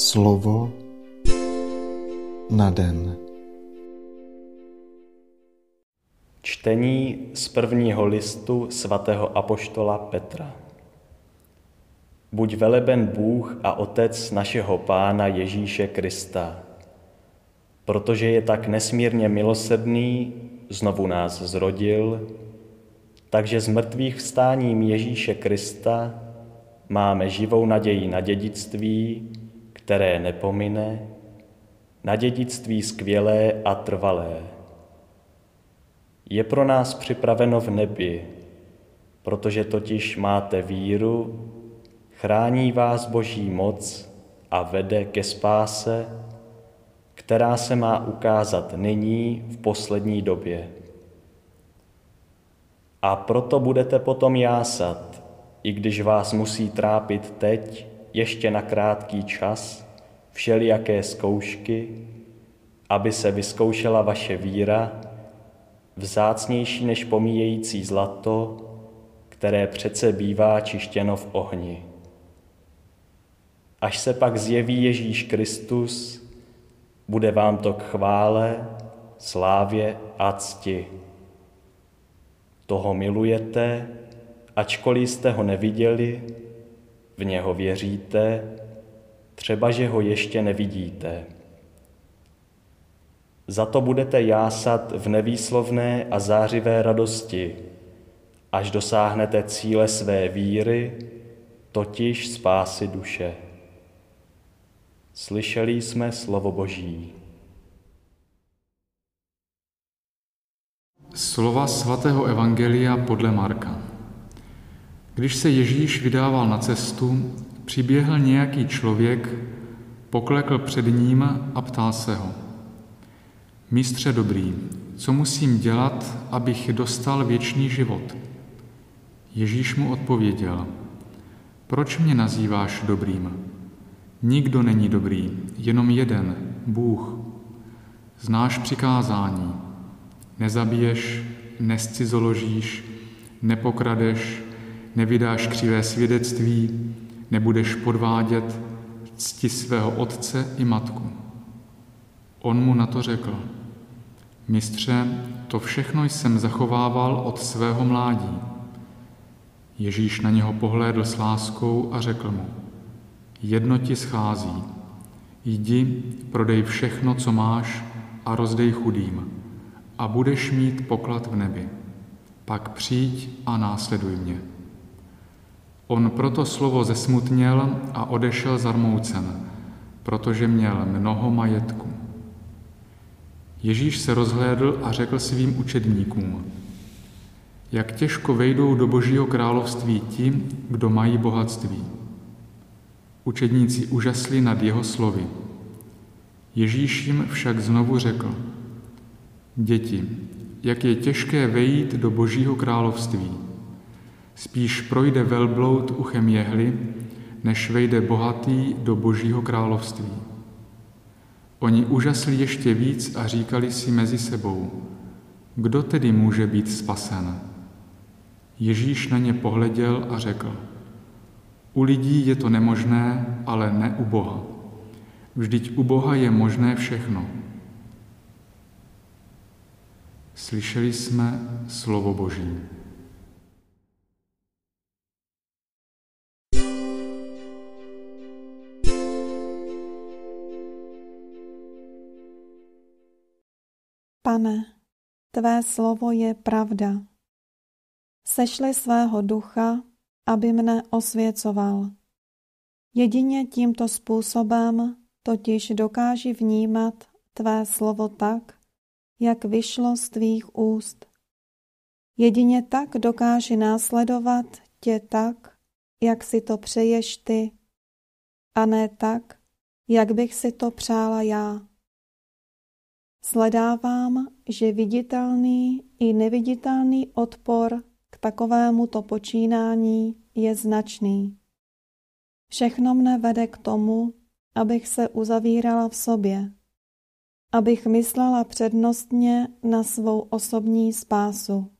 Slovo na den. Čtení z prvního listu svatého apoštola Petra. Buď veleben Bůh a Otec našeho Pána Ježíše Krista, protože je tak nesmírně milosrdný, znovu nás zrodil, takže z mrtvých vstáním Ježíše Krista máme živou naději na dědictví, které nepomine, na dědictví skvělé a trvalé. Je pro nás připraveno v nebi, protože totiž máte víru, chrání vás Boží moc a vede ke spáse, která se má ukázat nyní v poslední době. A proto budete potom jásat, i když vás musí trápit teď, ještě na krátký čas, všelijaké zkoušky, aby se vyzkoušela vaše víra, vzácnější než pomíjející zlato, které přece bývá čištěno v ohni. Až se pak zjeví Ježíš Kristus, bude vám to k chvále, slávě a cti. Toho milujete, ačkoliv jste ho neviděli, v něho věříte, třeba že ho ještě nevidíte. Za to budete jásat v nevýslovné a zářivé radosti, až dosáhnete cíle své víry, totiž spásy duše. Slyšeli jsme slovo Boží. Slova svatého Evangelia podle Marka. Když se Ježíš vydával na cestu, přiběhl nějaký člověk, poklekl před ním a ptal se ho. Mistře dobrý, co musím dělat, abych dostal věčný život? Ježíš mu odpověděl, proč mě nazýváš dobrým? Nikdo není dobrý, jenom jeden, Bůh. Znáš přikázání. Nezabiješ, nescizoložíš, nepokradeš, nevydáš křivé svědectví, nebudeš podvádět, cti svého otce i matku. On mu na to řekl, mistře, to všechno jsem zachovával od svého mládí. Ježíš na něho pohlédl s láskou a řekl mu, jedno ti schází, jdi, prodej všechno, co máš a rozdej chudým a budeš mít poklad v nebi. Pak přijď a následuj mě. On proto slovo zesmutněl a odešel zarmoucen, protože měl mnoho majetku. Ježíš se rozhlédl a řekl svým učedníkům, jak těžko vejdou do Božího království ti, kdo mají bohatství. Učedníci užasli nad jeho slovy. Ježíš jim však znovu řekl, děti, jak je těžké vejít do Božího království. Spíš projde velbloud uchem jehly, než vejde bohatý do Božího království. Oni užasli ještě víc a říkali si mezi sebou, kdo tedy může být spasen? Ježíš na ně pohleděl a řekl, u lidí je to nemožné, ale ne u Boha. Vždyť u Boha je možné všechno. Slyšeli jsme slovo Boží. Pane, tvé slovo je pravda. Sešli svého ducha, aby mne osvěcoval. Jedině tímto způsobem totiž dokáži vnímat tvé slovo tak, jak vyšlo z tvých úst. Jedině tak dokáži následovat tě tak, jak si to přeješ ty, a ne tak, jak bych si to přála já. Sledávám, že viditelný i neviditelný odpor k takovému to počínání je značný. Všechno mne vede k tomu, abych se uzavírala v sobě, abych myslela přednostně na svou osobní spásu.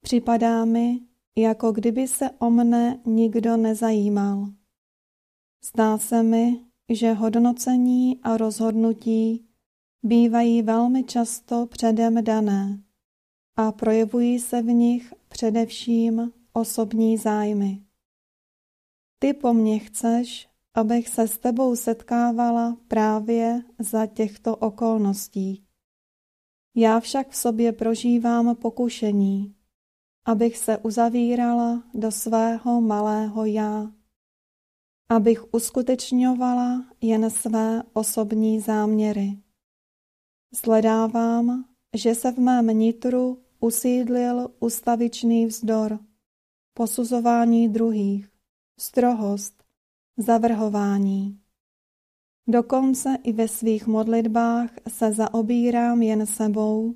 Připadá mi, jako kdyby se o mne nikdo nezajímal. Zdá se mi, že hodnocení a rozhodnutí bývají velmi často předem dané a projevují se v nich především osobní zájmy. Ty po mně chceš, abych se s tebou setkávala právě za těchto okolností. Já však v sobě prožívám pokušení, abych se uzavírala do svého malého já, abych uskutečňovala jen své osobní záměry. Zhledávám, že se v mém nitru usídlil ustavičný vzdor, posuzování druhých, strohost, zavrhování. Dokonce i ve svých modlitbách se zaobírám jen sebou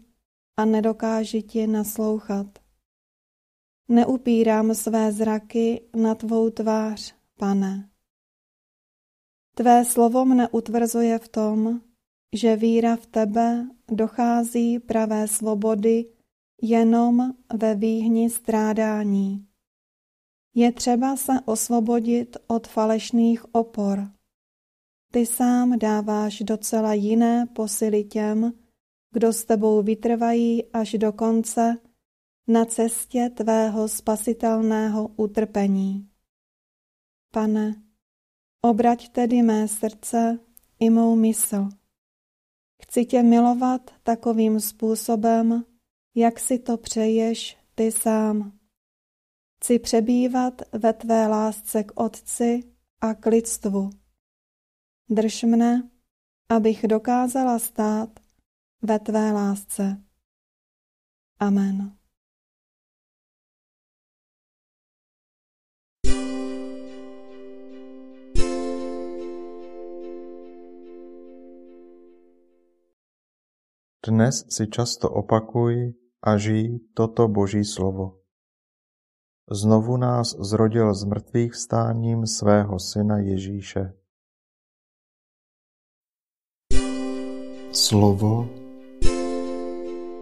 a nedokáži ti naslouchat. Neupírám své zraky na tvou tvář, pane. Tvé slovo mne utvrzuje v tom, že víra v tebe dochází pravé svobody jenom ve výhni strádání. Je třeba se osvobodit od falešných opor. Ty sám dáváš docela jiné posily těm, kdo s tebou vytrvají až do konce na cestě tvého spasitelného utrpení. Pane, obrať tedy mé srdce i mou mysl. Chci tě milovat takovým způsobem, jak si to přeješ ty sám. Chci přebývat ve tvé lásce k Otci a k lidstvu. Drž mne, abych dokázala stát ve tvé lásce. Amen. Dnes si často opakuj a žij toto Boží slovo. Znovu nás zrodil z mrtvých vstáním svého syna Ježíše. Slovo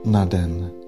na den.